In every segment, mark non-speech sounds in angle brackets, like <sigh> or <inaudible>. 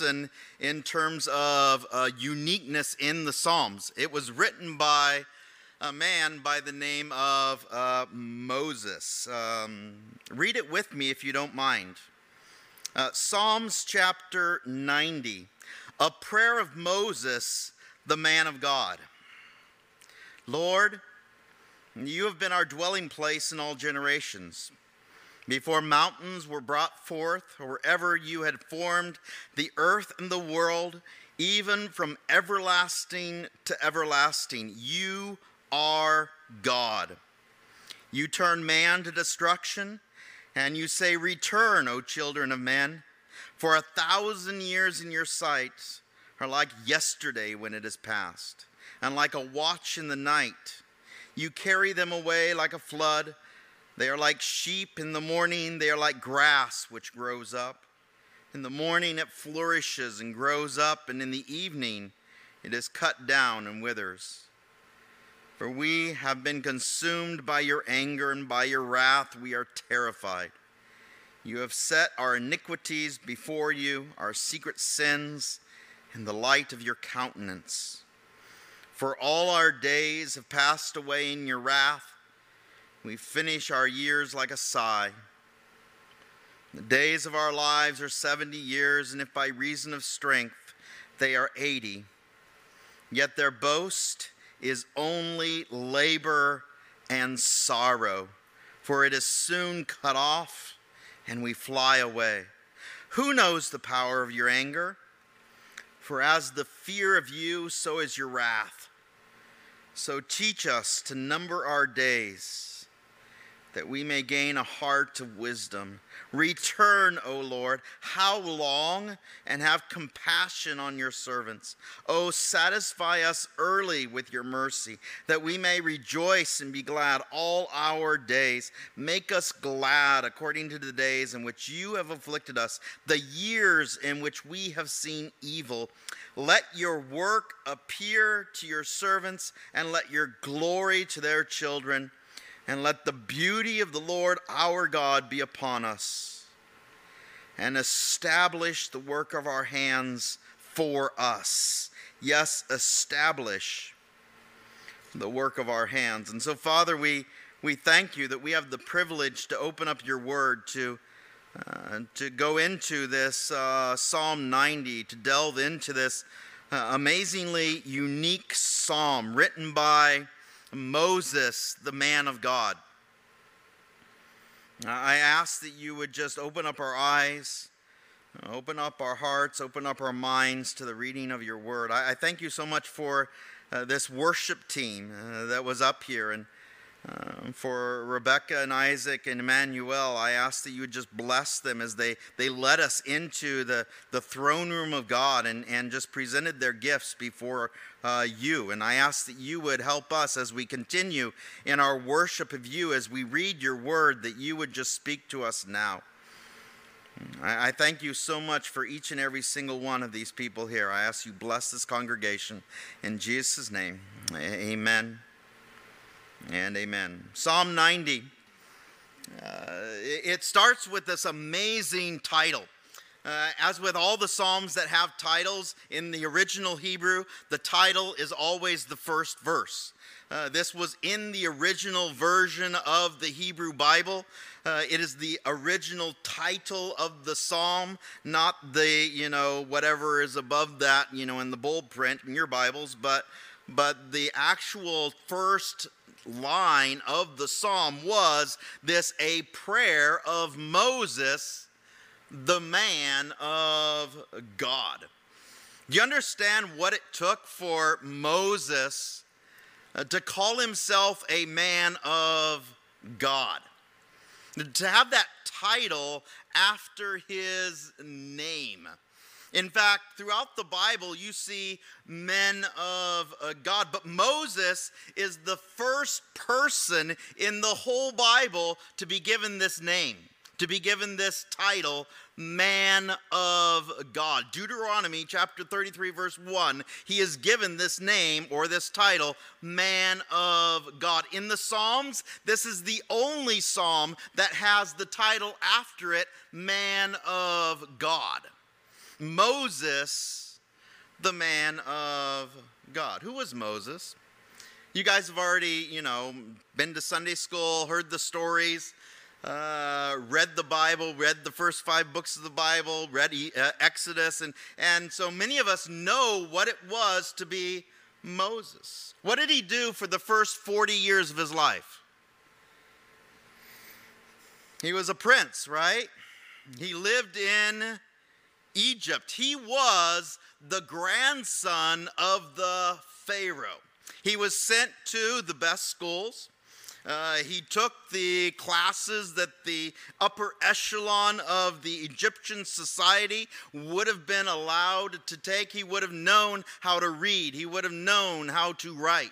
in terms of uh, uniqueness in the Psalms. It was written by a man by the name of uh, Moses. Um, read it with me if you don't mind. Uh, Psalms chapter 90, a prayer of Moses, the man of God. Lord, you have been our dwelling place in all generations. Before mountains were brought forth, or ever you had formed the earth and the world, even from everlasting to everlasting, you are God. You turn man to destruction, and you say, Return, O children of men, for a thousand years in your sight are like yesterday when it is past, and like a watch in the night. You carry them away like a flood. They are like sheep in the morning, they are like grass which grows up. In the morning it flourishes and grows up, and in the evening it is cut down and withers. For we have been consumed by your anger and by your wrath, we are terrified. You have set our iniquities before you, our secret sins, in the light of your countenance. For all our days have passed away in your wrath. We finish our years like a sigh. The days of our lives are 70 years, and if by reason of strength they are 80, yet their boast is only labor and sorrow, for it is soon cut off and we fly away. Who knows the power of your anger? For as the fear of you, so is your wrath. So teach us to number our days that we may gain a heart of wisdom. Return, O Lord, how long, and have compassion on your servants. O satisfy us early with your mercy, that we may rejoice and be glad all our days. Make us glad according to the days in which you have afflicted us, the years in which we have seen evil. Let your work appear to your servants, and let your glory to their children and let the beauty of the Lord our God be upon us, and establish the work of our hands for us. Yes, establish the work of our hands. And so, Father, we, we thank you that we have the privilege to open up your word, to, uh, to go into this uh, Psalm 90, to delve into this uh, amazingly unique psalm written by Moses, the man of God. I ask that you would just open up our eyes, open up our hearts, open up our minds to the reading of your word. I, thank you so much for uh, this worship team uh, that was up here. And um, for Rebecca and Isaac and Emmanuel, I ask that you would just bless them as they, they led us into the, the throne room of God and, and just presented their gifts before uh, you. And I ask that you would help us as we continue in our worship of you, as we read your word, that you would just speak to us now. I, I thank you so much for each and every single one of these people here. I ask you bless this congregation in Jesus' name. Amen and amen. Psalm 90. Uh, it starts with this amazing title. Uh, as with all the Psalms that have titles in the original Hebrew, the title is always the first verse. Uh, this was in the original version of the Hebrew Bible. Uh, it is the original title of the psalm, not the, you know, whatever is above that, you know, in the bold print in your Bibles, but but the actual first line of the psalm was this a prayer of Moses, the man of God. Do you understand what it took for Moses uh, to call himself a man of God? To have that title after his name. In fact, throughout the Bible, you see men of uh, God, but Moses is the first person in the whole Bible to be given this name, to be given this title, man of God. Deuteronomy chapter 33, verse 1, he is given this name or this title, man of God. In the Psalms, this is the only psalm that has the title after it, man of God. Moses the man of God? Who was Moses? You guys have already, you know, been to Sunday school, heard the stories, uh, read the Bible, read the first five books of the Bible, read uh, Exodus, and, and so many of us know what it was to be Moses. What did he do for the first 40 years of his life? He was a prince, right? He lived in Egypt. He was the grandson of the Pharaoh. He was sent to the best schools. Uh, he took the classes that the upper echelon of the Egyptian society would have been allowed to take. He would have known how to read, he would have known how to write.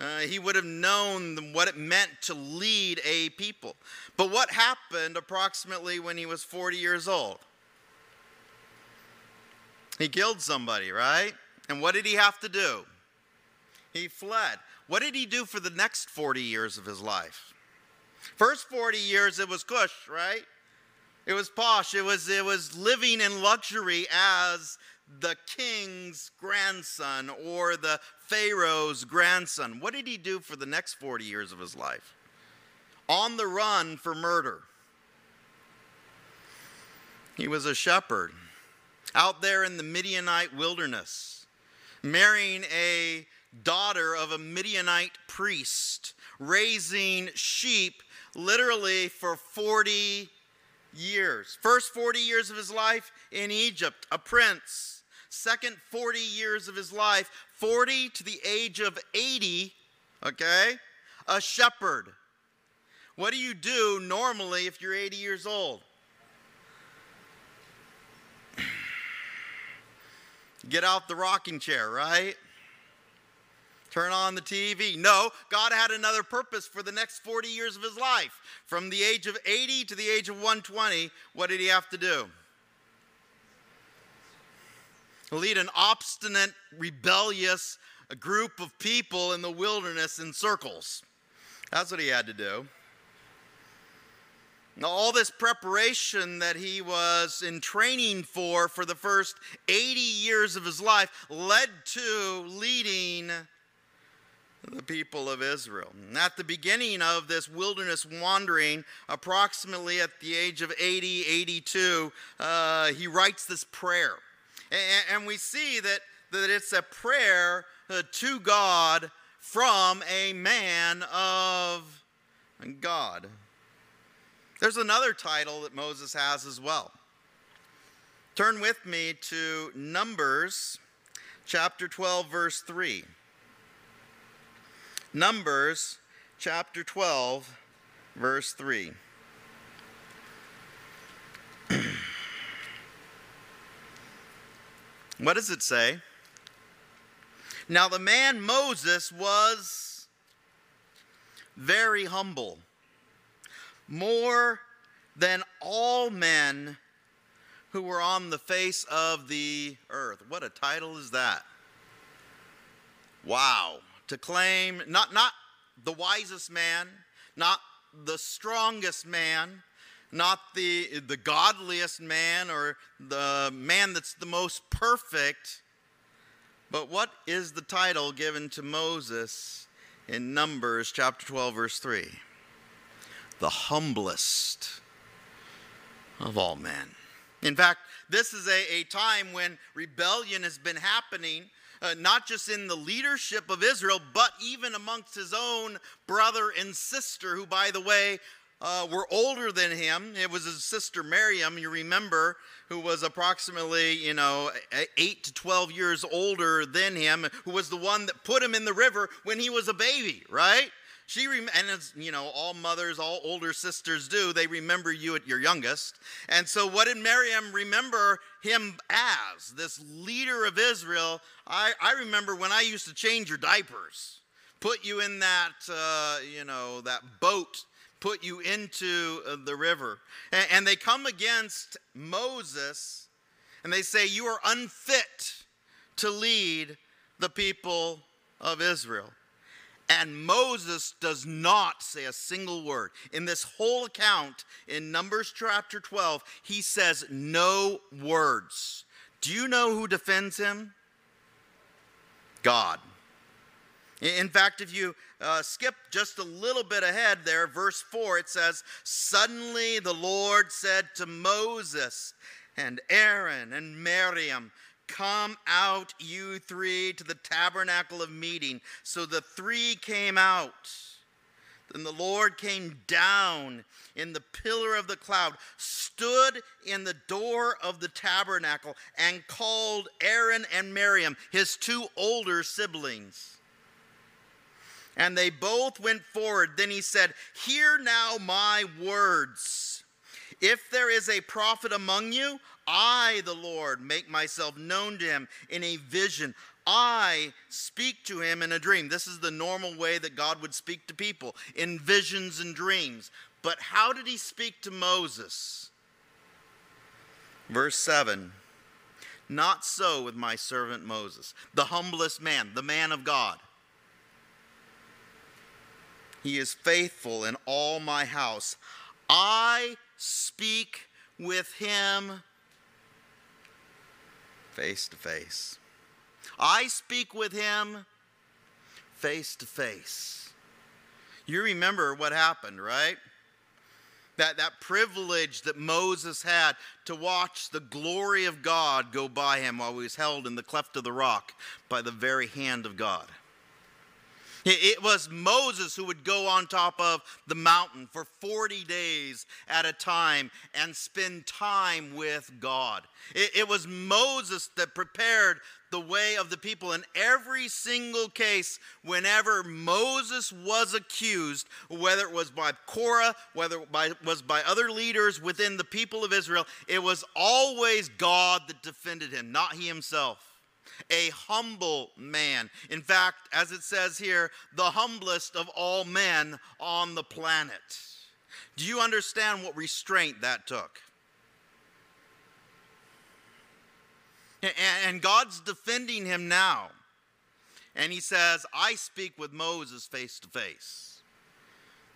Uh, he would have known what it meant to lead a people. But what happened approximately when he was 40 years old? He killed somebody, right? And what did he have to do? He fled. What did he do for the next 40 years of his life? First 40 years it was cush, right? It was posh. It was it was living in luxury as the king's grandson or the Pharaoh's grandson. What did he do for the next 40 years of his life? On the run for murder. He was a shepherd out there in the Midianite wilderness, marrying a daughter of a Midianite priest, raising sheep literally for 40 years. First 40 years of his life in Egypt, a prince. Second 40 years of his life, 40 to the age of 80, okay, a shepherd. What do you do normally if you're 80 years old? Get out the rocking chair, right? Turn on the TV. No, God had another purpose for the next 40 years of his life. From the age of 80 to the age of 120, what did he have to do? Lead an obstinate, rebellious group of people in the wilderness in circles. That's what he had to do. Now, all this preparation that he was in training for for the first 80 years of his life led to leading the people of Israel. And at the beginning of this wilderness wandering, approximately at the age of 80, 82, uh, he writes this prayer. And, and, we see that, that it's a prayer uh, to God from a man of God. There's another title that Moses has as well. Turn with me to Numbers chapter 12, verse 3. Numbers chapter 12, verse 3. <clears throat> what does it say? Now, the man Moses was very humble, more than all men who were on the face of the earth. What a title is that! Wow to claim not, not the wisest man, not the strongest man, not the, the godliest man or the man that's the most perfect, but what is the title given to Moses in Numbers chapter 12, verse 3? The humblest of all men. In fact, this is a, a time when rebellion has been happening uh, not just in the leadership of Israel, but even amongst his own brother and sister, who, by the way, uh, were older than him. It was his sister Miriam, you remember, who was approximately, you know, 8 to 12 years older than him, who was the one that put him in the river when he was a baby, right? She rem- and as you know, all mothers, all older sisters do. They remember you at your youngest. And so, what did Miriam remember him as? This leader of Israel. I, I remember when I used to change your diapers, put you in that, uh, you know, that boat, put you into uh, the river, and, and they come against Moses, and they say, "You are unfit to lead the people of Israel." And Moses does not say a single word. In this whole account in Numbers chapter 12, he says no words Do you know who defends him? God. In fact, if you uh, skip just a little bit ahead there, verse 4, it says, Suddenly the Lord said to Moses and Aaron and Miriam, Come out, you three, to the tabernacle of meeting. So the three came out. Then the Lord came down in the pillar of the cloud, stood in the door of the tabernacle, and called Aaron and Miriam, his two older siblings. And they both went forward. Then he said, Hear now my words. If there is a prophet among you, I, the Lord, make myself known to him in a vision. I speak to him in a dream. This is the normal way that God would speak to people in visions and dreams. But how did he speak to Moses? Verse 7 Not so with my servant Moses, the humblest man, the man of God. He is faithful in all my house. I speak with him face to face. I speak with him face to face. You remember what happened, right? That, that privilege that Moses had to watch the glory of God go by him while he was held in the cleft of the rock by the very hand of God. It was Moses who would go on top of the mountain for 40 days at a time and spend time with God. It, was Moses that prepared the way of the people. In every single case, whenever Moses was accused, whether it was by Korah, whether it was by other leaders within the people of Israel, it was always God that defended him, not he himself. A humble man. In fact, as it says here, the humblest of all men on the planet. Do you understand what restraint that took? And God's defending him now. And he says, I speak with Moses face to face.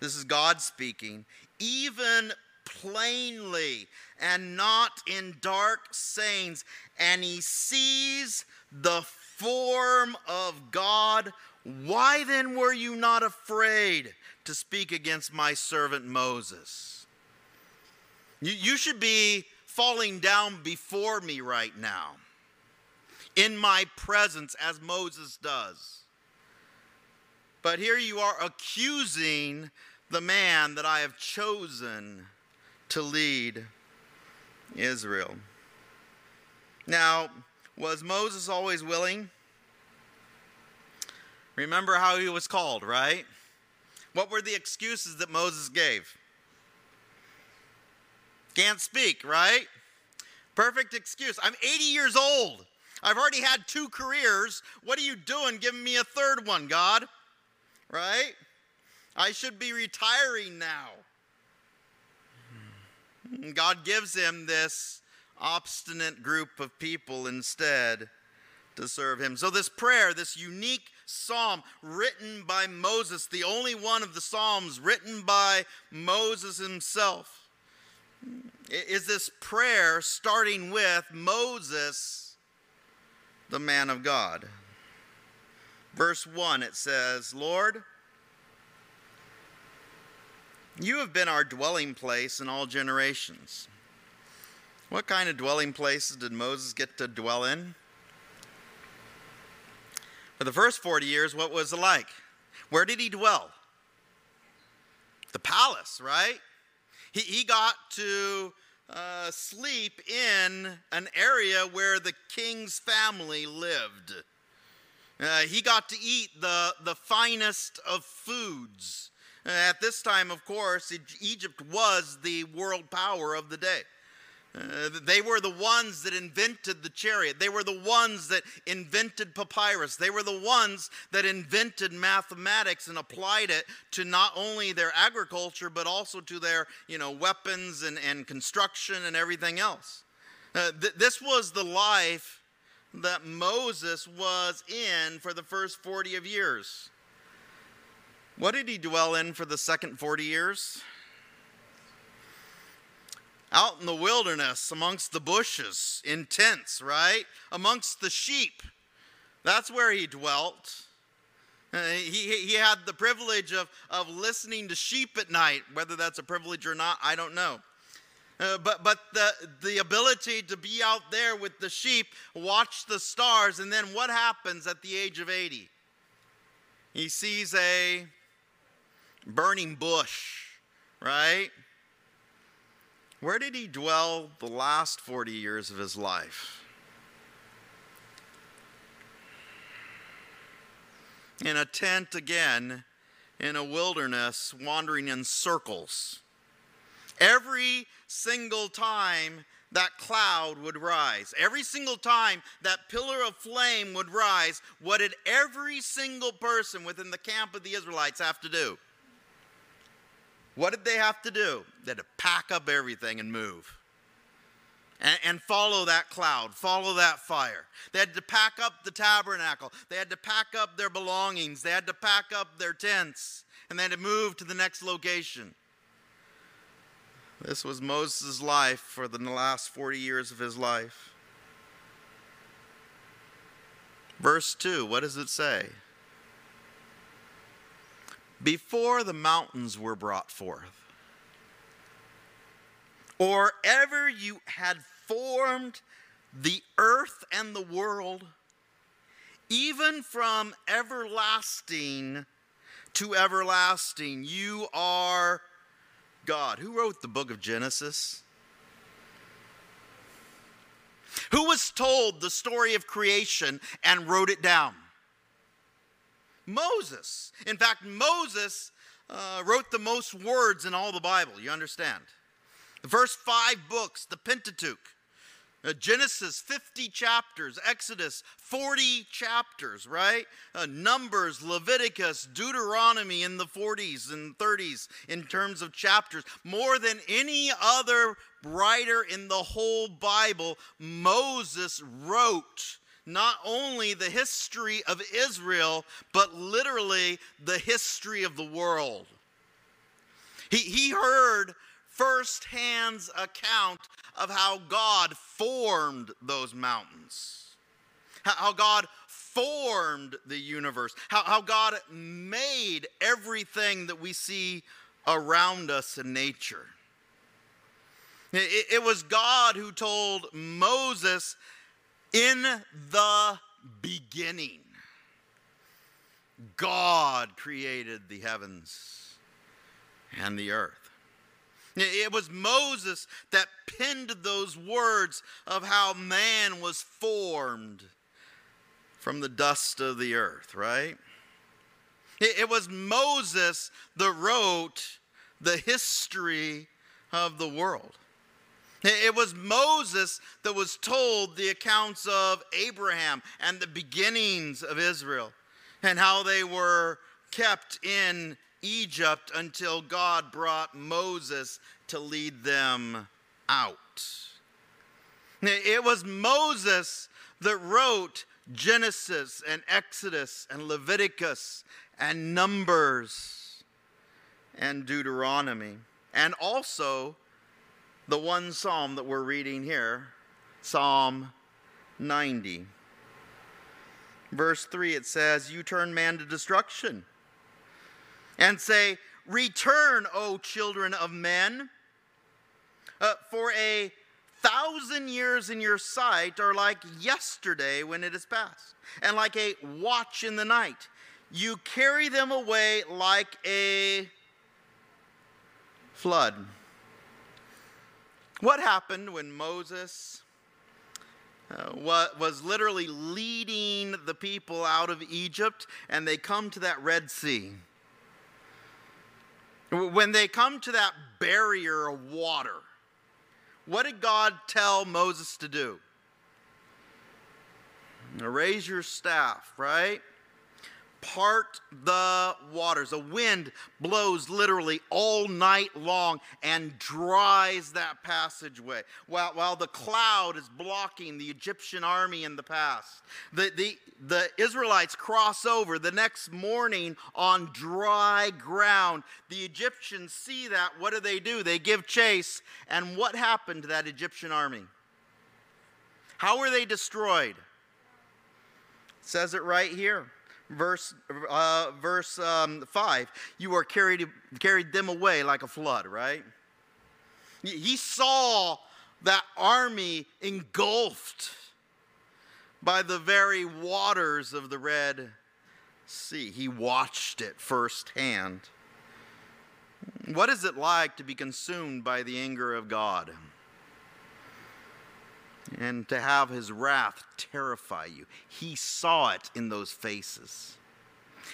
This is God speaking, even plainly and not in dark sayings. And he sees the form of God. Why then were you not afraid to speak against my servant Moses? You, you should be falling down before me right now in my presence as Moses does. But here you are accusing the man that I have chosen to lead Israel. Now, was Moses always willing? Remember how he was called, right? What were the excuses that Moses gave? Can't speak, right? Perfect excuse. I'm 80 years old. I've already had two careers. What are you doing giving me a third one, God? Right? I should be retiring now. Hmm. God gives him this obstinate group of people instead to serve him. So, this prayer, this unique psalm written by Moses, the only one of the psalms written by Moses himself, is this prayer starting with Moses the man of God. Verse 1, it says, Lord, you have been our dwelling place in all generations. What kind of dwelling places did Moses get to dwell in? For the first 40 years, what was it like? Where did he dwell? The palace, right? He, he got to uh, sleep in an area where the king's family lived. Uh, he got to eat the, the finest of foods. Uh, at this time, of course, Egypt was the world power of the day. Uh, they were the ones that invented the chariot. They were the ones that invented papyrus. They were the ones that invented mathematics and applied it to not only their agriculture, but also to their you know, weapons and, and construction and everything else. Uh, th- this was the life that Moses was in for the first 40 of years. What did he dwell in for the second 40 years? Out in the wilderness, amongst the bushes, in tents, right? Amongst the sheep. That's where he dwelt. Uh, he, he had the privilege of, of listening to sheep at night. Whether that's a privilege or not, I don't know. Uh, but but the, the ability to be out there with the sheep, watch the stars, and then what happens at the age of 80? He sees a burning bush, right? Where did he dwell the last 40 years of his life? In a tent again, in a wilderness, wandering in circles. Every single time that cloud would rise, every single time that pillar of flame would rise, what did every single person within the camp of the Israelites have to do? What did they have to do? They had to pack up everything and move. And, follow that cloud, follow that fire. They had to pack up the tabernacle. They had to pack up their belongings. They had to pack up their tents. And they had to move to the next location. This was Moses' life for the last 40 years of his life. Verse 2, what does it say? Before the mountains were brought forth, or ever you had formed the earth and the world, even from everlasting to everlasting, you are God. Who wrote the book of Genesis? Who was told the story of creation and wrote it down? Moses. In fact, Moses uh, wrote the most words in all the Bible, you understand. The first five books, the Pentateuch, uh, Genesis, 50 chapters. Exodus, 40 chapters, right? Uh, Numbers, Leviticus, Deuteronomy in the 40s and 30s in terms of chapters. More than any other writer in the whole Bible, Moses wrote not only the history of Israel, but literally the history of the world. He, he heard firsthand account of how God formed those mountains, how God formed the universe, how, how God made everything that we see around us in nature. It, it was God who told Moses in the beginning. God created the heavens and the earth. It was Moses that penned those words of how man was formed from the dust of the earth, right? It was Moses that wrote the history of the world. It was Moses that was told the accounts of Abraham and the beginnings of Israel and how they were kept in Egypt until God brought Moses to lead them out. It was Moses that wrote Genesis and Exodus and Leviticus and Numbers and Deuteronomy. And also the one psalm that we're reading here, Psalm 90. Verse 3, it says, You turn man to destruction and say, Return, O children of men, uh, for a thousand years in your sight are like yesterday when it is past, and like a watch in the night. You carry them away like a flood. What happened when Moses uh, was literally leading the people out of Egypt and they come to that Red Sea? When they come to that barrier of water, what did God tell Moses to do? Raise your staff, right? Part the waters. A wind blows literally all night long and dries that passageway while, while the cloud is blocking the Egyptian army in the past. The, the, the Israelites cross over the next morning on dry ground. The Egyptians see that. What do they do? They give chase. And what happened to that Egyptian army? How were they destroyed? Says it right here verse, uh, verse um, 5 you are carried, carried them away like a flood, right? He saw that army engulfed by the very waters of the Red Sea. He watched it firsthand. What is it like to be consumed by the anger of God? And to have his wrath terrify you. He saw it in those faces.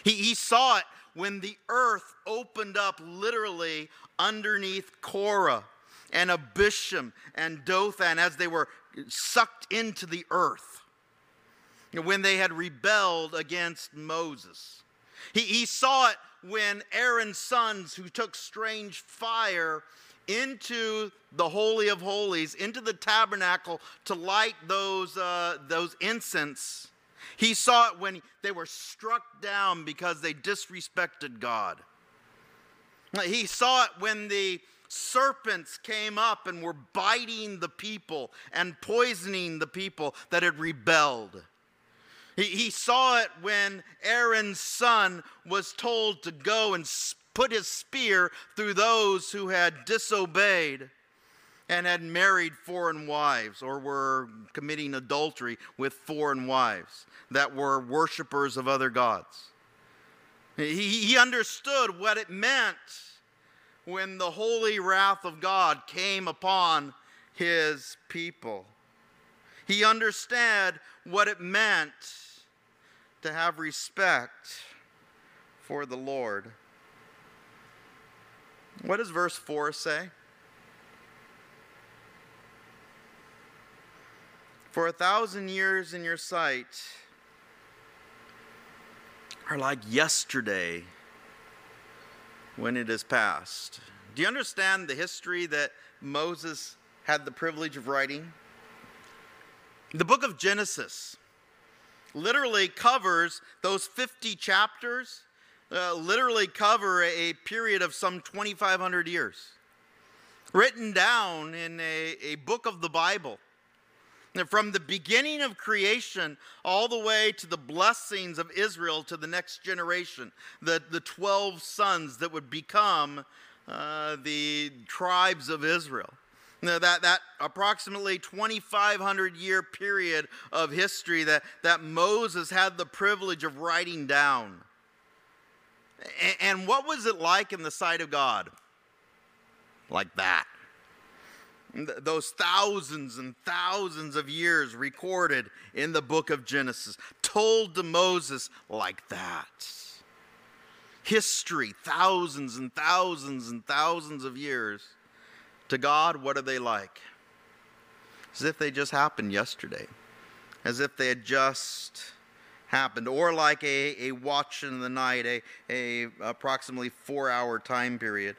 He, he saw it when the earth opened up literally underneath Korah and Abisham and Dathan as they were sucked into the earth when they had rebelled against Moses. He, he saw it when Aaron's sons, who took strange fire into the Holy of Holies, into the tabernacle to light those, uh, those incense. He saw it when they were struck down because they disrespected God. He saw it when the serpents came up and were biting the people and poisoning the people that had rebelled. He, he saw it when Aaron's son was told to go and put his spear through those who had disobeyed and had married foreign wives or were committing adultery with foreign wives that were worshippers of other gods. He, he understood what it meant when the holy wrath of God came upon his people. He understood what it meant to have respect for the Lord. What does verse 4 say? For a thousand years in your sight are like yesterday when it is past. Do you understand the history that Moses had the privilege of writing? The book of Genesis literally covers those 50 chapters uh, literally cover a period of some 2,500 years, written down in a, a book of the Bible. From the beginning of creation all the way to the blessings of Israel to the next generation, the, the 12 sons that would become uh, the tribes of Israel. Now that, that approximately 2,500 year period of history that, that Moses had the privilege of writing down. And what was it like in the sight of God? Like that. Those thousands and thousands of years recorded in the book of Genesis, told to Moses like that. History, thousands and thousands and thousands of years. To God, what are they like? As if they just happened yesterday, as if they had just happened, or like a, a watch in the night, a, a approximately four hour time period.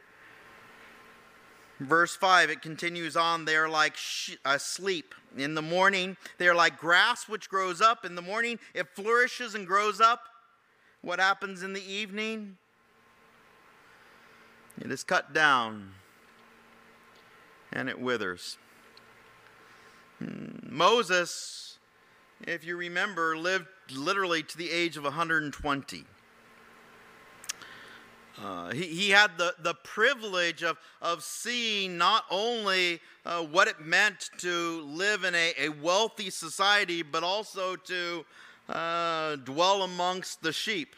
Verse 5, it continues on. They are like sh- asleep. In the morning, they are like grass which grows up. In the morning, it flourishes and grows up. What happens in the evening? It is cut down and it withers. Hmm, Moses, if you remember, lived literally to the age of 120. Uh, he, he had the, the privilege of, of seeing not only uh, what it meant to live in a, a wealthy society, but also to uh, dwell amongst the sheep.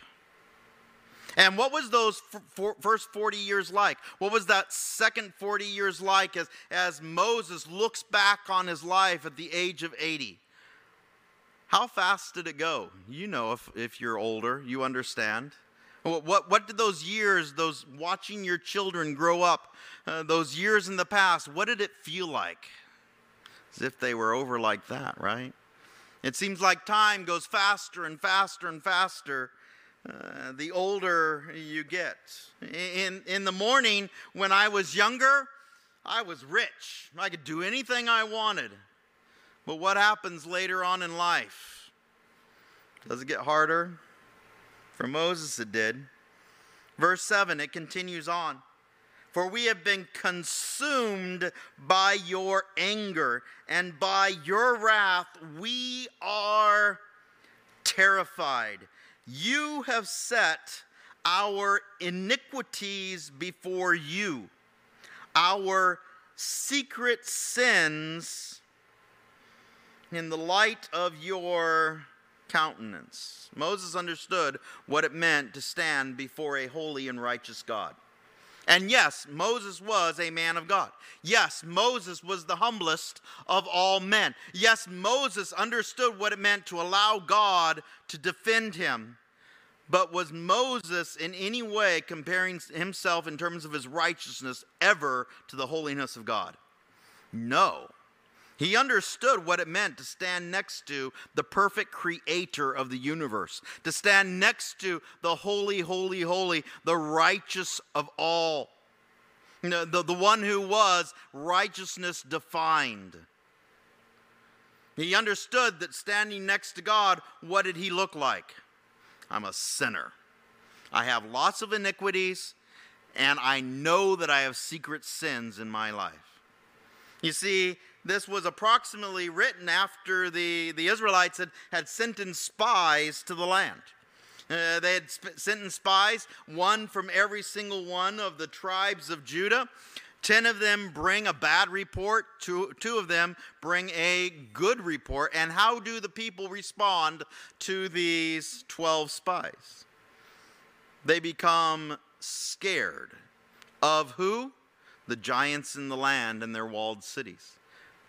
And what was those f- first 40 years like? What was that second 40 years like as, as Moses looks back on his life at the age of 80? How fast did it go? You know, if, if you're older, you understand. What, what, what did those years, those watching your children grow up, uh, those years in the past, what did it feel like? As if they were over like that, right? It seems like time goes faster and faster and faster uh, the older you get. In, in the morning, when I was younger, I was rich. I could do anything I wanted. But what happens later on in life? Does it get harder? For Moses, it did. Verse 7, it continues on. For we have been consumed by your anger, and by your wrath we are terrified. You have set our iniquities before you, our secret sins in the light of your countenance. Moses understood what it meant to stand before a holy and righteous God. And yes, Moses was a man of God. Yes, Moses was the humblest of all men. Yes, Moses understood what it meant to allow God to defend him. But was Moses in any way comparing himself in terms of his righteousness ever to the holiness of God? No. He understood what it meant to stand next to the perfect creator of the universe, to stand next to the holy, holy, holy, the righteous of all, the, the, one who was righteousness defined. He understood that standing next to God, what did he look like? I'm a sinner. I have lots of iniquities, and I know that I have secret sins in my life. You see, this was approximately written after the, the Israelites had, had sent in spies to the land. Uh, they had sp- sent in spies, one from every single one of the tribes of Judah. Ten of them bring a bad report, two, two of them bring a good report. And how do the people respond to these 12 spies? They become scared of who? The giants in the land and their walled cities.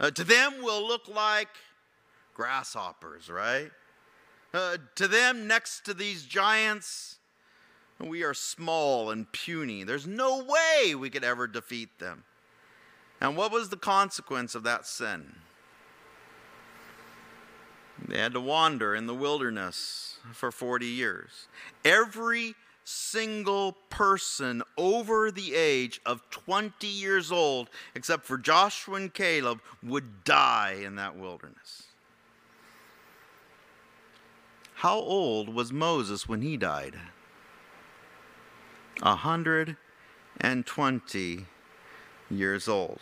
Uh, to them, we'll look like grasshoppers, right? Uh, to them, next to these giants, we are small and puny. There's no way we could ever defeat them. And what was the consequence of that sin? They had to wander in the wilderness for 40 years. Every single person over the age of 20 years old, except for Joshua and Caleb, would die in that wilderness. How old was Moses when he died? Hundred and twenty years old.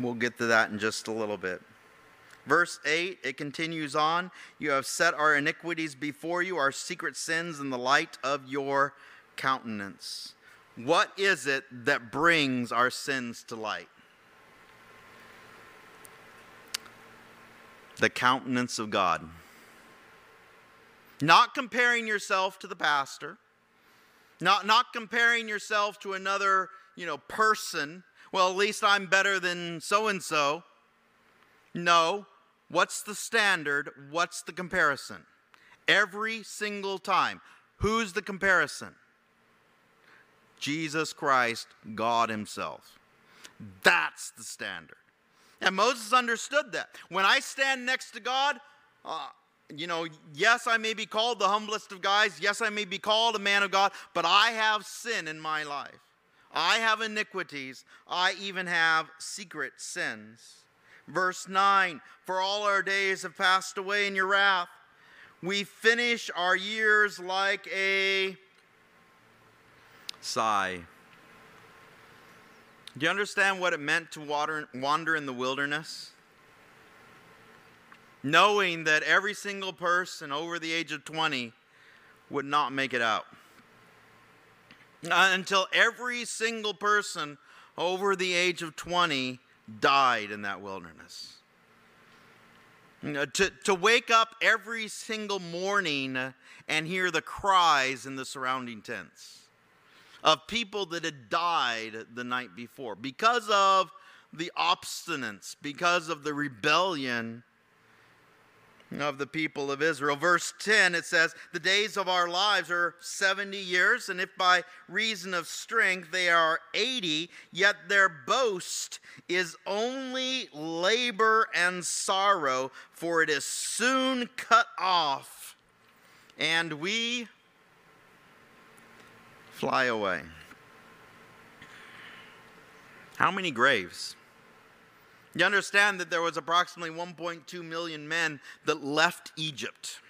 We'll get to that in just a little bit. Verse 8, it continues on You have set our iniquities before you, our secret sins in the light of your countenance. What is it that brings our sins to light? The countenance of God. Not comparing yourself to the pastor, not, not comparing yourself to another, you know, person. Well, at least I'm better than so and so. No, What's the standard? What's the comparison? Every single time. Who's the comparison? Jesus Christ, God Himself. That's the standard. And Moses understood that. When I stand next to God, uh, you know, yes, I may be called the humblest of guys. Yes, I may be called a man of God, but I have sin in my life. I have iniquities. I even have secret sins. Verse 9 For all our days have passed away in your wrath. We finish our years like a sigh. Do you understand what it meant to water, wander in the wilderness? Knowing that every single person over the age of 20 would not make it out. Uh, until every single person over the age of 20 died in that wilderness. To, to wake up every single morning and hear the cries in the surrounding tents of people that had died the night before because of the obstinance, because of the rebellion of the people of Israel. Verse 10, it says, The days of our lives are 70 years, and if by reason of strength they are 80, yet their boast is only labor and sorrow, for it is soon cut off, and we fly away. How many graves? You understand that there was approximately 1.2 million men that left Egypt,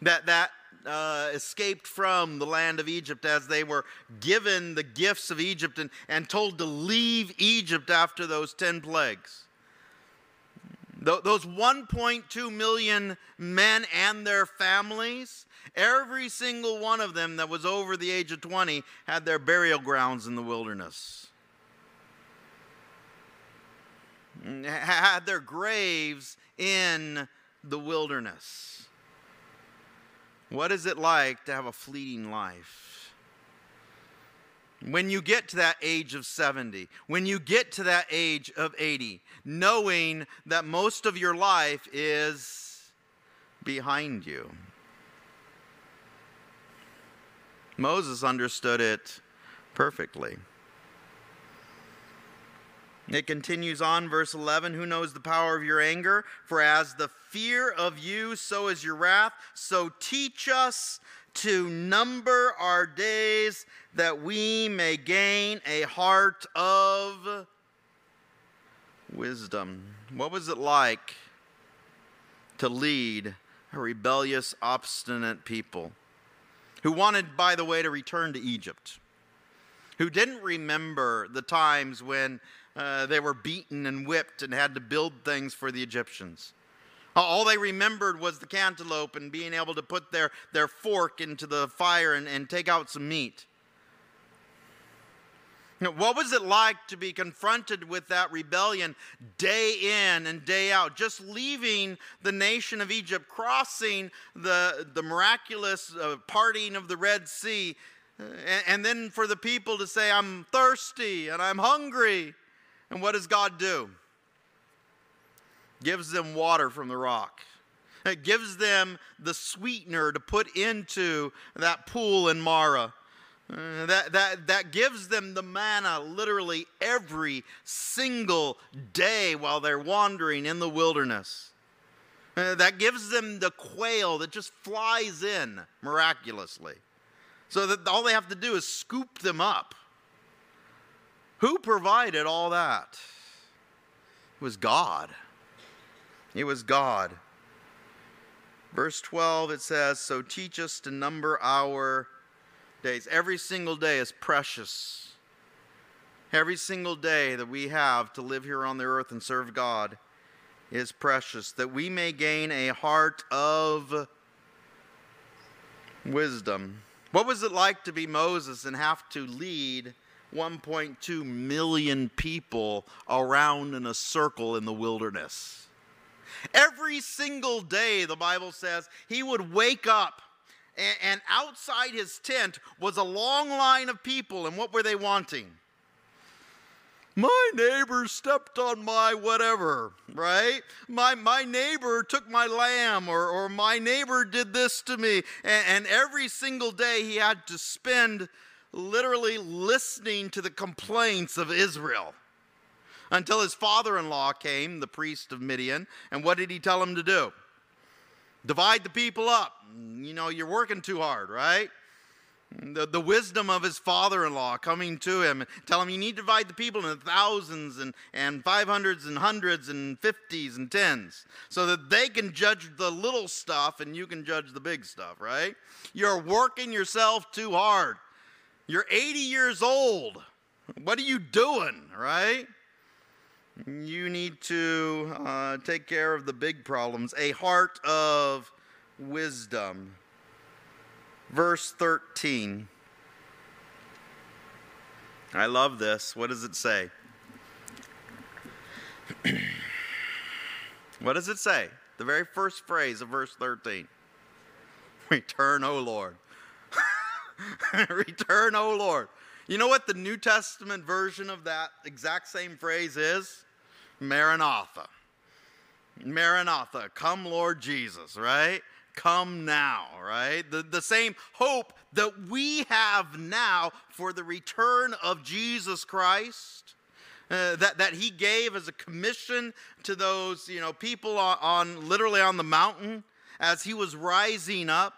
that, that uh, escaped from the land of Egypt as they were given the gifts of Egypt and, and told to leave Egypt after those 10 plagues. Those 1.2 million men and their families, every single one of them that was over the age of 20 had their burial grounds in the wilderness. Had their graves in the wilderness. What is it like to have a fleeting life? When you get to that age of 70, when you get to that age of 80, knowing that most of your life is behind you. Moses understood it perfectly. It continues on, verse 11 Who knows the power of your anger? For as the fear of you, so is your wrath. So teach us to number our days that we may gain a heart of wisdom. What was it like to lead a rebellious, obstinate people who wanted, by the way, to return to Egypt? Who didn't remember the times when uh, they were beaten and whipped and had to build things for the Egyptians. All they remembered was the cantaloupe and being able to put their, their fork into the fire and, and take out some meat. What was it like to be confronted with that rebellion day in and day out? Just leaving the nation of Egypt, crossing the, the miraculous uh, parting of the Red Sea, and, and then for the people to say, I'm thirsty and I'm hungry. And what does God do? Gives them water from the rock. It gives them the sweetener to put into that pool in Marah. Uh, that, that, that gives them the manna literally every single day while they're wandering in the wilderness. Uh, that gives them the quail that just flies in miraculously. So that all they have to do is scoop them up. Who provided all that? It was God. It was God. Verse 12 it says, So teach us to number our days. Every single day is precious. Every single day that we have to live here on the earth and serve God is precious, that we may gain a heart of wisdom. What was it like to be Moses and have to lead 1.2 million people around in a circle in the wilderness. Every single day, the Bible says, he would wake up, and, and, outside his tent was a long line of people. And what were they wanting? My neighbor stepped on my whatever, right? My, my neighbor took my lamb, or, or my neighbor did this to me. And, and every single day he had to spend literally listening to the complaints of Israel until his father in law came, the priest of Midian. And what did he tell him to do? Divide the people up. You know, you're working too hard, right? The, the wisdom of his father in law coming to him, tell him you need to divide the people into thousands and, and five hundreds and hundreds and fifties and tens so that they can judge the little stuff and you can judge the big stuff, right? You're working yourself too hard. You're 80 years old. What are you doing, right? You need to uh, take care of the big problems. A heart of wisdom. Verse 13. I love this. What does it say? <clears throat> what does it say? The very first phrase of verse 13. <laughs> Return, O Lord. <laughs> Return, O Lord. You know what the New Testament version of that exact same phrase is? Maranatha. Maranatha, come Lord Jesus, right? Come now, right? The, the same hope that we have now for the return of Jesus Christ. Uh, that, that he gave as a commission to those you know people on, on literally on the mountain as he was rising up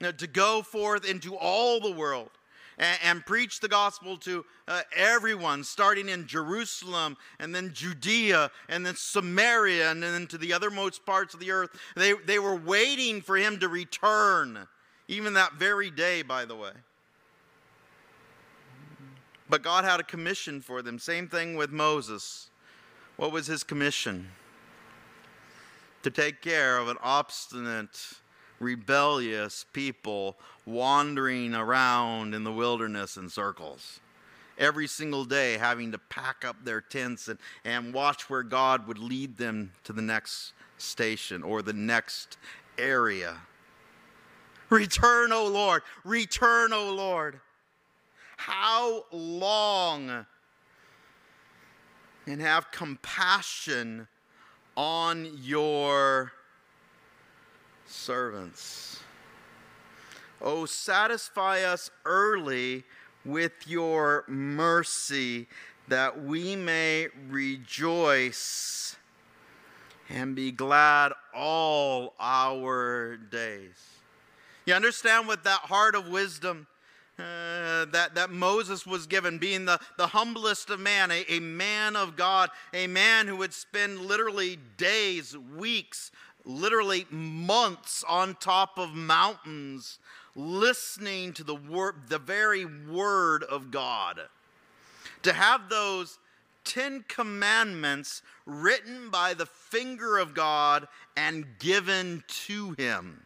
to go forth into all the world and, and preach the gospel to uh, everyone, starting in Jerusalem and then Judea and then Samaria and then to the othermost parts of the earth. They, they were waiting for him to return, even that very day, by the way. But God had a commission for them. Same thing with Moses. What was his commission? To take care of an obstinate, rebellious people wandering around in the wilderness in circles. Every single day, having to pack up their tents and, and watch where God would lead them to the next station or the next area. Return, O Lord. Return, O Lord. How long? And have compassion on your servants. Oh, satisfy us early with your mercy that we may rejoice and be glad all our days. You understand what that heart of wisdom uh, that, that Moses was given, being the, the humblest of man, a, a man of God, a man who would spend literally days, weeks, literally months on top of mountains listening to the word the very word of God. To have those 10 commandments written by the finger of God and given to him.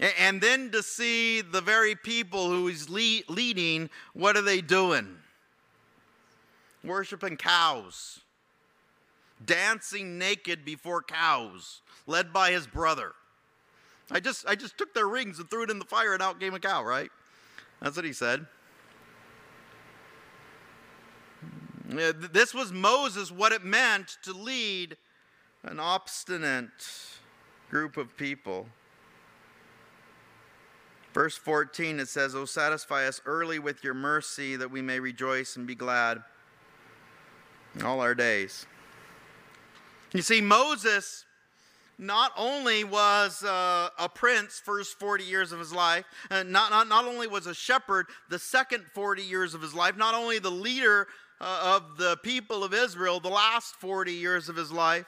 And then to see the very people who he's leading, what are they doing? Worshiping cows, dancing naked before cows, led by his brother. I just, I just took their rings and threw it in the fire and out came a cow, right? That's what he said. This was Moses, what it meant to lead an obstinate group of people. Verse 14, it says, Oh, satisfy us early with your mercy that we may rejoice and be glad all our days. You see, Moses not only was uh, a prince first 40 years of his life, uh, not, not, not only was a shepherd the second 40 years of his life, not only the leader uh, of the people of Israel the last 40 years of his life,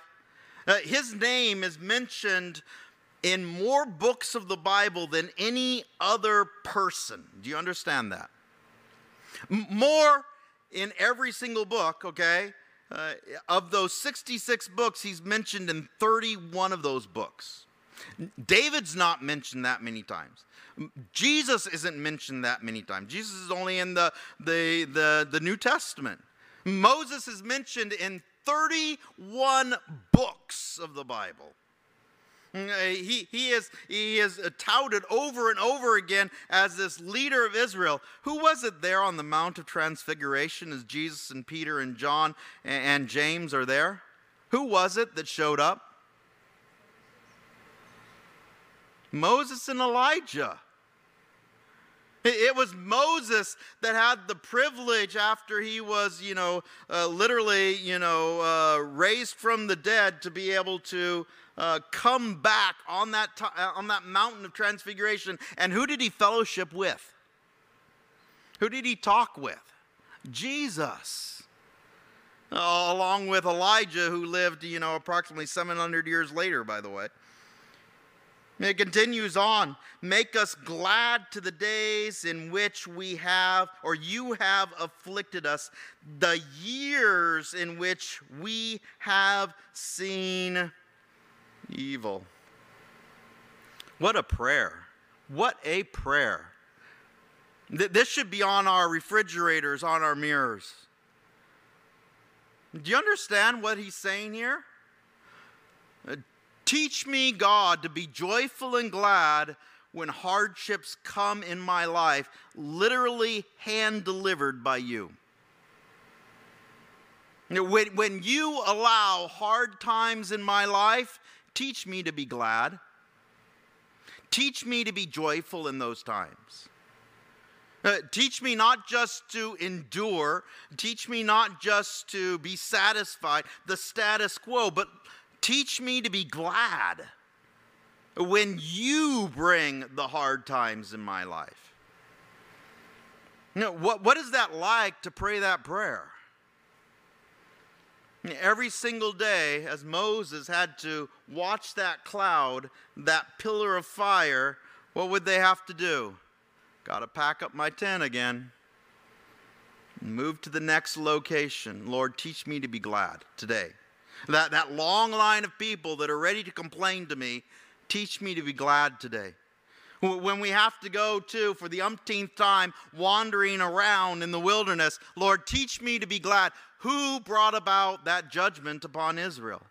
uh, his name is mentioned in more books of the Bible than any other person. Do you understand that? M- more in every single book, okay? Uh, of those 66 books, he's mentioned in 31 of those books. David's not mentioned that many times. Jesus isn't mentioned that many times. Jesus is only in the, the, the, the New Testament. Moses is mentioned in 31 books of the Bible. Mm, uh, he, he, is, he is touted over and over again as this leader of Israel. Who was it there on the Mount of Transfiguration as Jesus and Peter and John and James are there? Who was it that showed up? Moses and Elijah. It was Moses that had the privilege after he was, you know, uh, literally, you know, uh, raised from the dead to be able to uh, come back on that, t- uh, on that mountain of transfiguration. And who did he fellowship with? Who did he talk with? Jesus. Uh, along with Elijah, who lived, you know, approximately 700 years later, by the way. It continues on. Make us glad to the days in which we have, or you have afflicted us, the years in which we have seen evil. What a prayer. What a prayer. This should be on our refrigerators, on our mirrors. Do you understand what he's saying here? Uh, teach me, God, to be joyful and glad when hardships come in my life, literally hand delivered by you. When, when you allow hard times in my life, Teach me to be glad. Teach me to be joyful in those times. Uh, teach me not just to endure, teach me not just to be satisfied, the status quo, but teach me to be glad when you bring the hard times in my life. You know, what, what is that like to pray that prayer? Every single day, as Moses had to watch that cloud, that pillar of fire, what would they have to do? Got to pack up my tent again. Move to the next location. Lord, teach me to be glad today. That, that long line of people that are ready to complain to me, teach me to be glad today. When we have to go to, for the umpteenth time, wandering around in the wilderness, Lord, teach me to be glad. Who brought about that judgment upon Israel?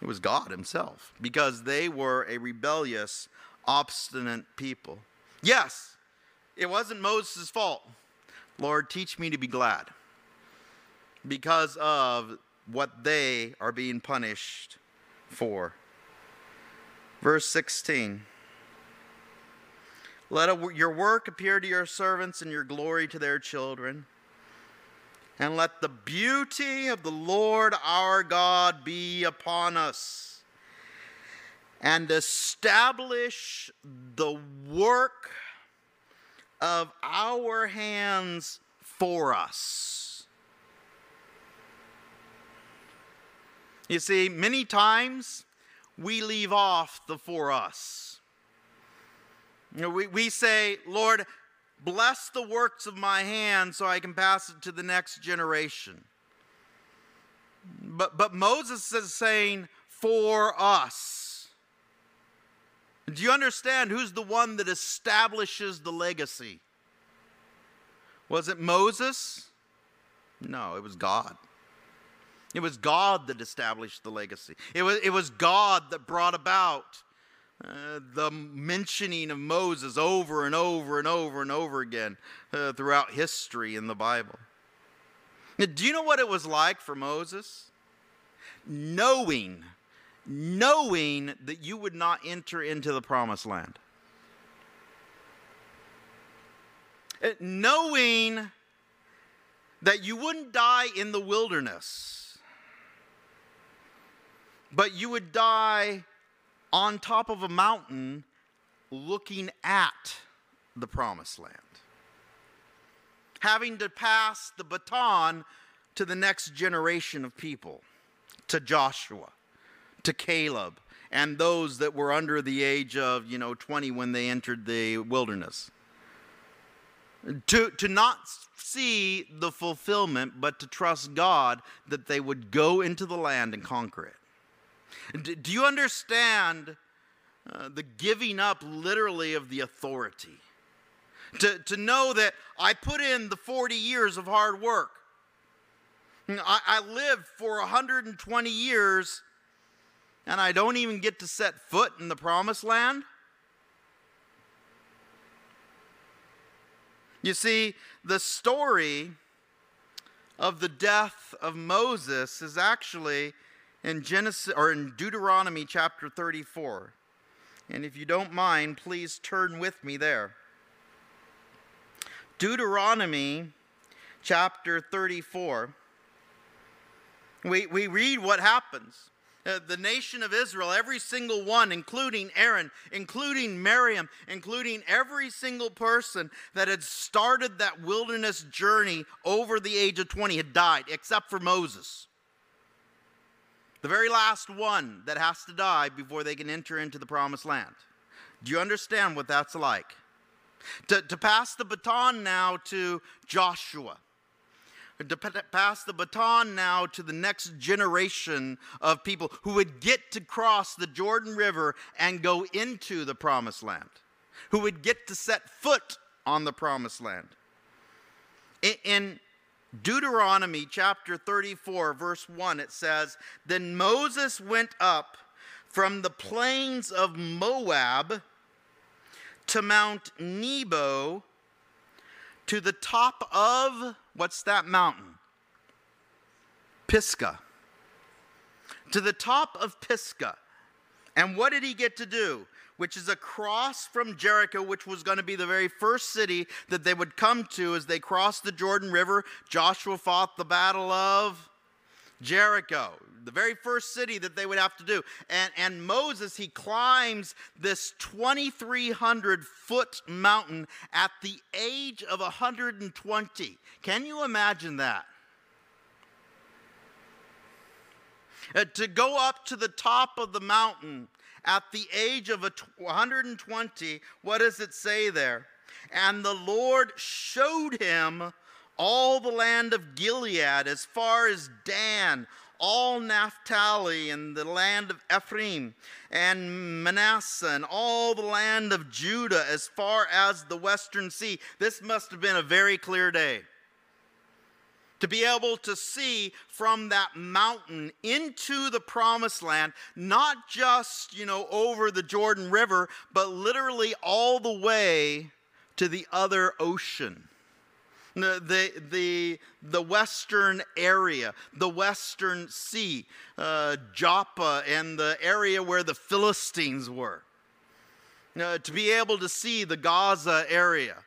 It was God Himself, because they were a rebellious, obstinate people. Yes, it wasn't Moses' fault. Lord, teach me to be glad because of what they are being punished for. Verse 16 Let your work appear to your servants and your glory to their children. And let the beauty of the Lord our God be upon us. And establish the work of our hands for us. You see, many times we leave off the for us. We, we say, Lord, bless the works of my hand so I can pass it to the next generation. But, but Moses is saying, for us. Do you understand who's the one that establishes the legacy? Was it Moses? No, it was God. It was God that established the legacy. It was, it was God that brought about uh, the mentioning of Moses over and over and over and over again uh, throughout history in the Bible. Now, do you know what it was like for Moses? Knowing, knowing that you would not enter into the promised land. Uh, knowing that you wouldn't die in the wilderness, but you would die on top of a mountain looking at the promised land. Having to pass the baton to the next generation of people, to Joshua, to Caleb, and those that were under the age of, you know, 20 when they entered the wilderness. To, to not see the fulfillment, but to trust God that they would go into the land and conquer it. Do you understand uh, the giving up literally of the authority? To, to know that I put in the 40 years of hard work. I, I lived for 120 years and I don't even get to set foot in the promised land. You see, the story of the death of Moses is actually in Genesis or in Deuteronomy chapter 34. And if you don't mind, please turn with me there. Deuteronomy chapter 34. We, we read what happens. Uh, the nation of Israel, every single one, including Aaron, including Miriam, including every single person that had started that wilderness journey over the age of 20, had died, except for Moses the very last one that has to die before they can enter into the promised land. Do you understand what that's like? To, to pass the baton now to Joshua, to pass the baton now to the next generation of people who would get to cross the Jordan River and go into the promised land, who would get to set foot on the promised land. In, in Deuteronomy chapter 34, verse 1, it says, Then Moses went up from the plains of Moab to Mount Nebo to the top of, what's that mountain? Pisgah. To the top of Pisgah. And what did he get to do? Which is across from Jericho, which was going to be the very first city that they would come to as they crossed the Jordan River. Joshua fought the battle of Jericho, the very first city that they would have to do. And, and Moses, he climbs this 2,300 foot mountain at the age of 120. Can you imagine that? Uh, to go up to the top of the mountain at the age of 120, what does it say there? And the Lord showed him all the land of Gilead as far as Dan, all Naphtali and the land of Ephraim and Manasseh and all the land of Judah as far as the western sea. This must have been a very clear day to be able to see from that mountain into the promised land, not just, you know, over the Jordan River, but literally all the way to the other ocean. The, the, the, western area, the western sea, uh, Joppa, and the area where the Philistines were. Uh, to be able to see the Gaza area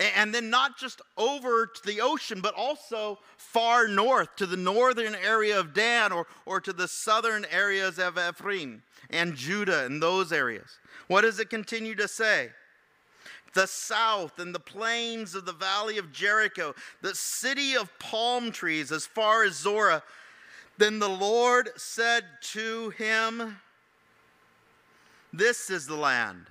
and then not just over to the ocean, but also far north to the northern area of Dan or, or to the southern areas of Ephraim and Judah and those areas. What does it continue to say? The south and the plains of the valley of Jericho, the city of palm trees as far as Zorah. Then the Lord said to him, This is the land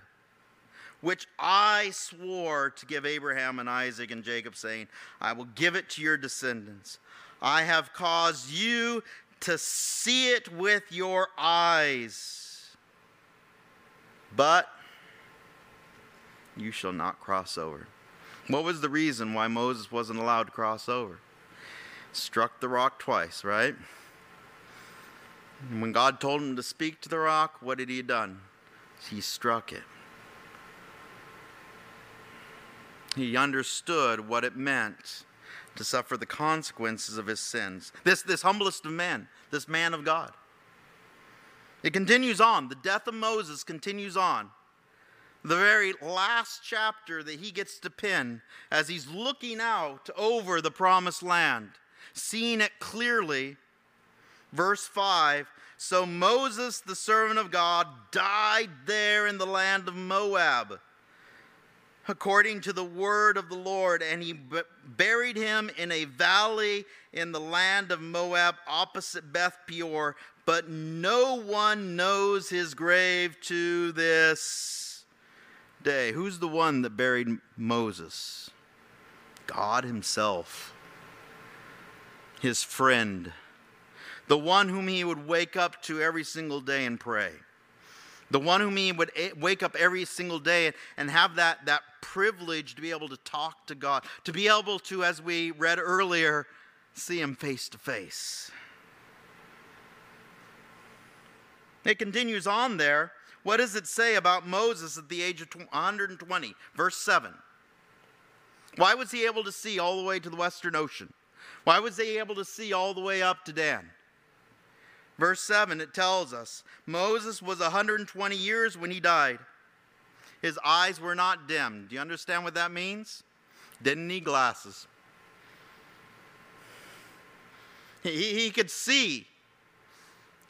which I swore to give Abraham and Isaac and Jacob, saying, I will give it to your descendants. I have caused you to see it with your eyes, but you shall not cross over. What was the reason why Moses wasn't allowed to cross over? Struck the rock twice, right? And when God told him to speak to the rock, what had he done? He struck it. He understood what it meant to suffer the consequences of his sins. This, this humblest of men, this man of God. It continues on. The death of Moses continues on. The very last chapter that he gets to pin as he's looking out over the promised land, seeing it clearly. Verse 5 So Moses, the servant of God, died there in the land of Moab according to the word of the Lord, and he b- buried him in a valley in the land of Moab opposite Beth Peor, but no one knows his grave to this day. Who's the one that buried Moses? God himself, his friend, the one whom he would wake up to every single day and pray the one whom he would wake up every single day and have that, that privilege to be able to talk to God, to be able to, as we read earlier, see him face to face. It continues on there. What does it say about Moses at the age of 120? Verse 7. Why was he able to see all the way to the Western Ocean? Why was he able to see all the way up to Dan? Verse 7, it tells us Moses was 120 years when he died. His eyes were not dimmed. Do you understand what that means? Didn't need glasses. He, he could see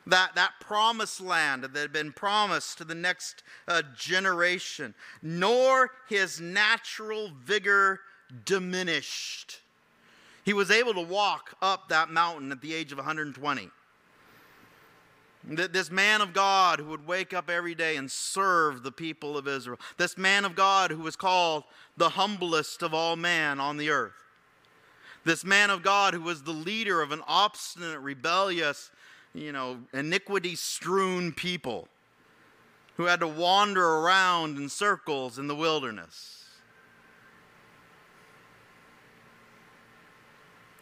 that, that promised land that had been promised to the next uh, generation, nor his natural vigor diminished. He was able to walk up that mountain at the age of 120. This man of God who would wake up every day and serve the people of Israel. This man of God who was called the humblest of all men on the earth. This man of God who was the leader of an obstinate, rebellious, you know, iniquity strewn people who had to wander around in circles in the wilderness.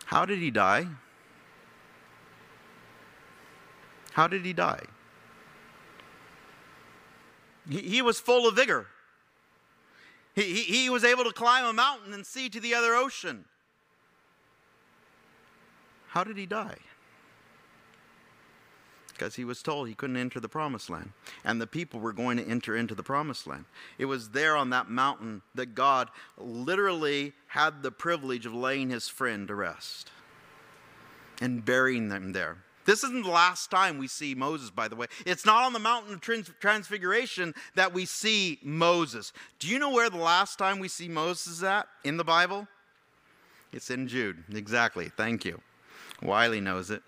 How did he die? How did he die? He, he was full of vigor. He, he, he was able to climb a mountain and see to the other ocean. How did he die? Because he was told he couldn't enter the promised land. And the people were going to enter into the promised land. It was there on that mountain that God literally had the privilege of laying his friend to rest and burying them there. This isn't the last time we see Moses, by the way. It's not on the mountain of trans- transfiguration that we see Moses. Do you know where the last time we see Moses at in the Bible? It's in Jude. Exactly. Thank you. Wiley knows it.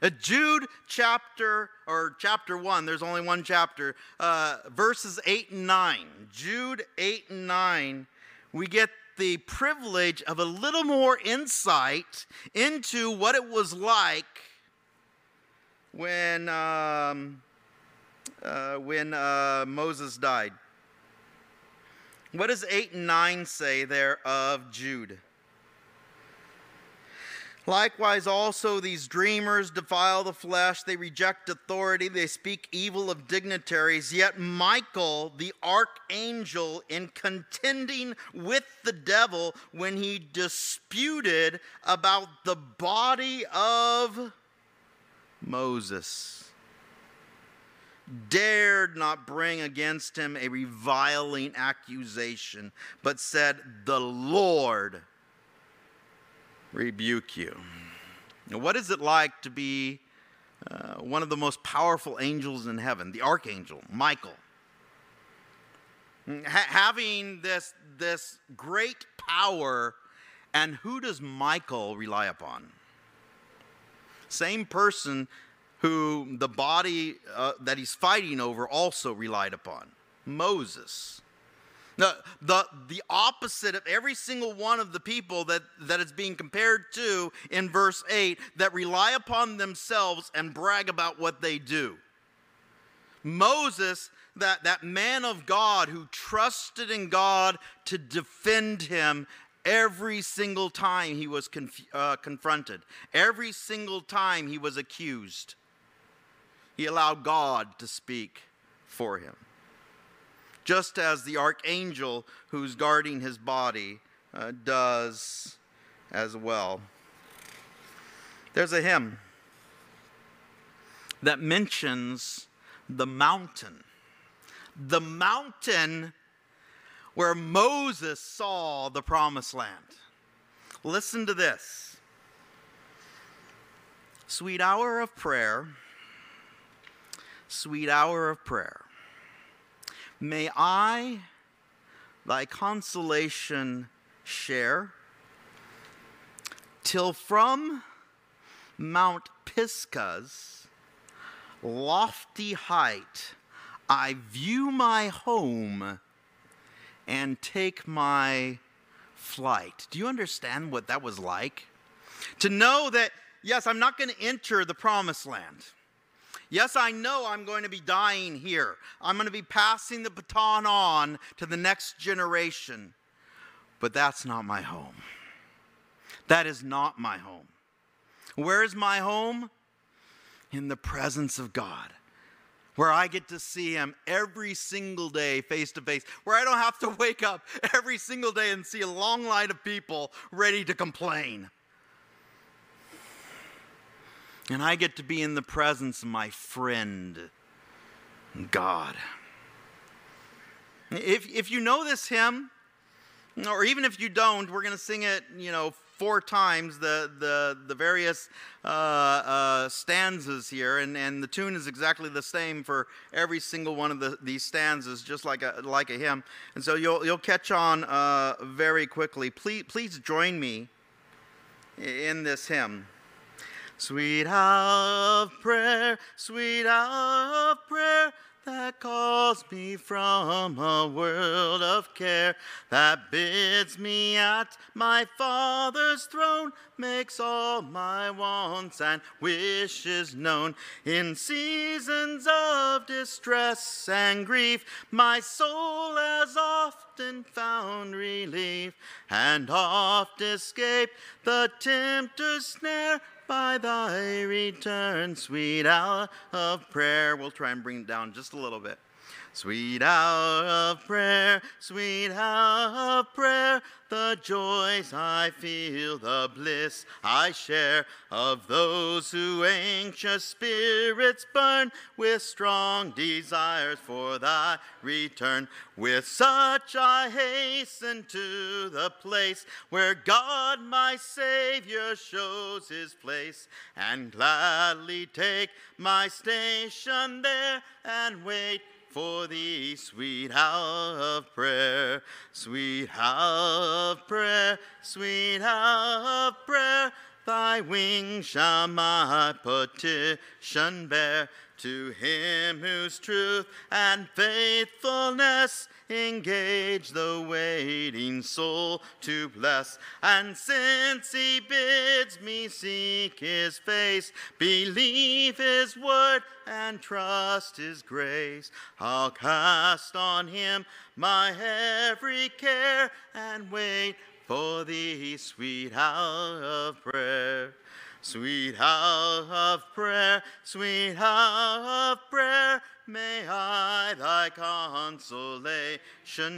Uh, Jude chapter or chapter one. There's only one chapter. Uh, verses eight and nine. Jude eight and nine. We get the privilege of a little more insight into what it was like when, um, uh, when uh, Moses died. What does 8 and 9 say there of Jude? Likewise, also these dreamers defile the flesh, they reject authority, they speak evil of dignitaries. Yet Michael, the archangel, in contending with the devil when he disputed about the body of Moses, dared not bring against him a reviling accusation, but said, The Lord rebuke you. Now, what is it like to be uh, one of the most powerful angels in heaven, the archangel, Michael? Ha- having this, this great power, and who does Michael rely upon? Same person who the body uh, that he's fighting over also relied upon Moses. The, the, the opposite of every single one of the people that, that is being compared to in verse 8 that rely upon themselves and brag about what they do. Moses, that, that man of God who trusted in God to defend him every single time he was conf- uh, confronted, every single time he was accused, he allowed God to speak for him just as the archangel who's guarding his body uh, does as well. There's a hymn that mentions the mountain. The mountain where Moses saw the promised land. Listen to this. Sweet hour of prayer, sweet hour of prayer. May I thy consolation share, till from Mount Pisgah's lofty height I view my home and take my flight. Do you understand what that was like? To know that, yes, I'm not going to enter the promised land. Yes, I know I'm going to be dying here. I'm going to be passing the baton on to the next generation. But that's not my home. That is not my home. Where is my home? In the presence of God, where I get to see Him every single day face to face, where I don't have to <laughs> wake up every single day and see a long line of people ready to complain. And I get to be in the presence of my friend, God. If, if you know this hymn, or even if you don't, we're going to sing it, you know, four times, the, the, the various uh, uh, stanzas here, and, and the tune is exactly the same for every single one of the, these stanzas, just like a, like a hymn. And so you'll, you'll catch on uh, very quickly. Please, please join me in this hymn. Sweet hour of prayer, sweet hour of prayer that calls me from a world of care, that bids me at my Father's throne, makes all my wants and wishes known. In seasons of distress and grief, my soul has often found relief, and oft escaped the tempter's snare by thy return, sweet hour of prayer. We'll try and bring it down just a little bit. Sweet hour of prayer, sweet hour of prayer, the joys I feel, the bliss I share. Of those who anxious spirits burn with strong desires for thy return. With such I hasten to the place where God my Savior shows his place. And gladly take my station there and wait for thee, sweet hour of prayer, sweet hour of prayer, sweet hour of prayer. Thy wings shall my petition bear to him whose truth and faithfulness engage the waiting soul to bless. And since he bids me seek his face, believe his word, and trust his grace, I'll cast on him my every care and wait for thee, sweet hour of prayer. Sweet hour of prayer, sweet hour of prayer, may I thy consolation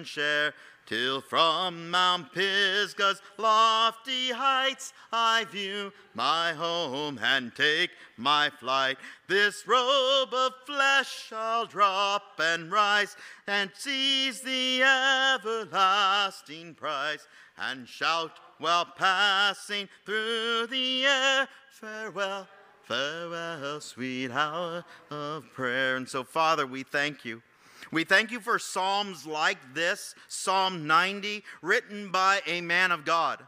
share, till from Mount Pisgah's lofty heights I view my home and take my flight. This robe of flesh I'll drop and rise and seize the everlasting prize and shout while passing through the air, farewell, farewell, sweet hour of prayer. And so, Father, we thank you. We thank you for Psalms like this, Psalm 90, written by a man of God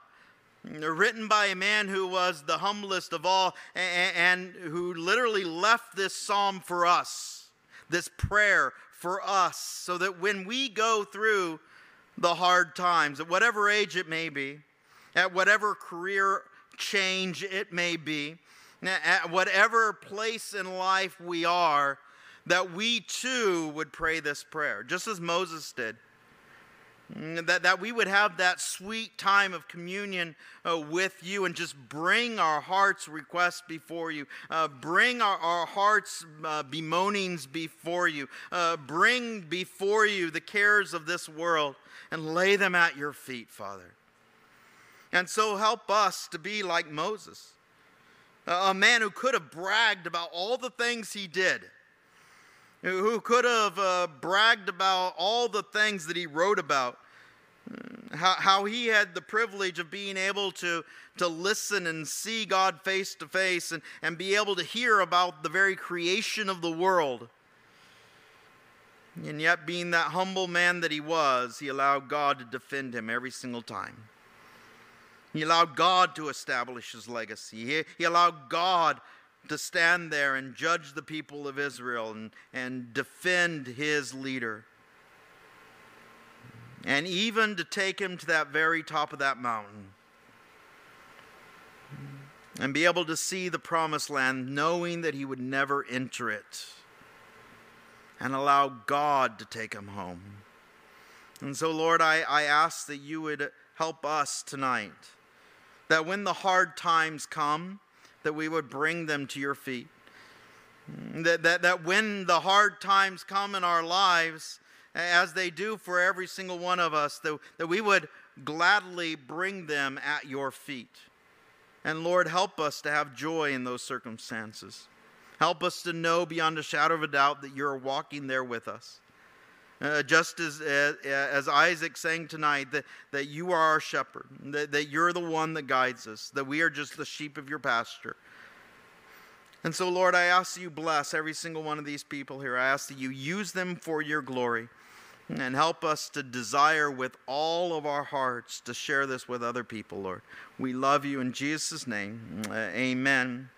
written by a man who was the humblest of all and, who literally left this psalm for us, this prayer for us, so that when we go through the hard times, at whatever age it may be, at whatever career change it may be, at whatever place in life we are, that we too would pray this prayer, just as Moses did. Mm, that, that we would have that sweet time of communion uh, with you and just bring our hearts' requests before you. Uh, bring our, our hearts' uh, bemoanings before you. Uh, bring before you the cares of this world and lay them at your feet, Father. And so help us to be like Moses, a man who could have bragged about all the things he did, who could have uh, bragged about all the things that he wrote about, how, how he had the privilege of being able to, to listen and see God face to face and, and be able to hear about the very creation of the world. And yet, being that humble man that he was, he allowed God to defend him every single time. He allowed God to establish his legacy. He, he allowed God to stand there and judge the people of Israel and, and defend his leader. And even to take him to that very top of that mountain and be able to see the promised land, knowing that he would never enter it, and allow God to take him home. And so, Lord, I, I ask that you would help us tonight that when the hard times come, that we would bring them to your feet. That, that, that when the hard times come in our lives, as they do for every single one of us, that, that we would gladly bring them at your feet. And Lord, help us to have joy in those circumstances. Help us to know beyond a shadow of a doubt that you're walking there with us. Uh, just as, uh, as Isaac sang tonight, that, that you are our shepherd, that, that you're the one that guides us, that we are just the sheep of your pasture. And so, Lord, I ask that you bless every single one of these people here. I ask that you use them for your glory and help us to desire with all of our hearts to share this with other people, Lord. We love you in Jesus' name. Uh, amen.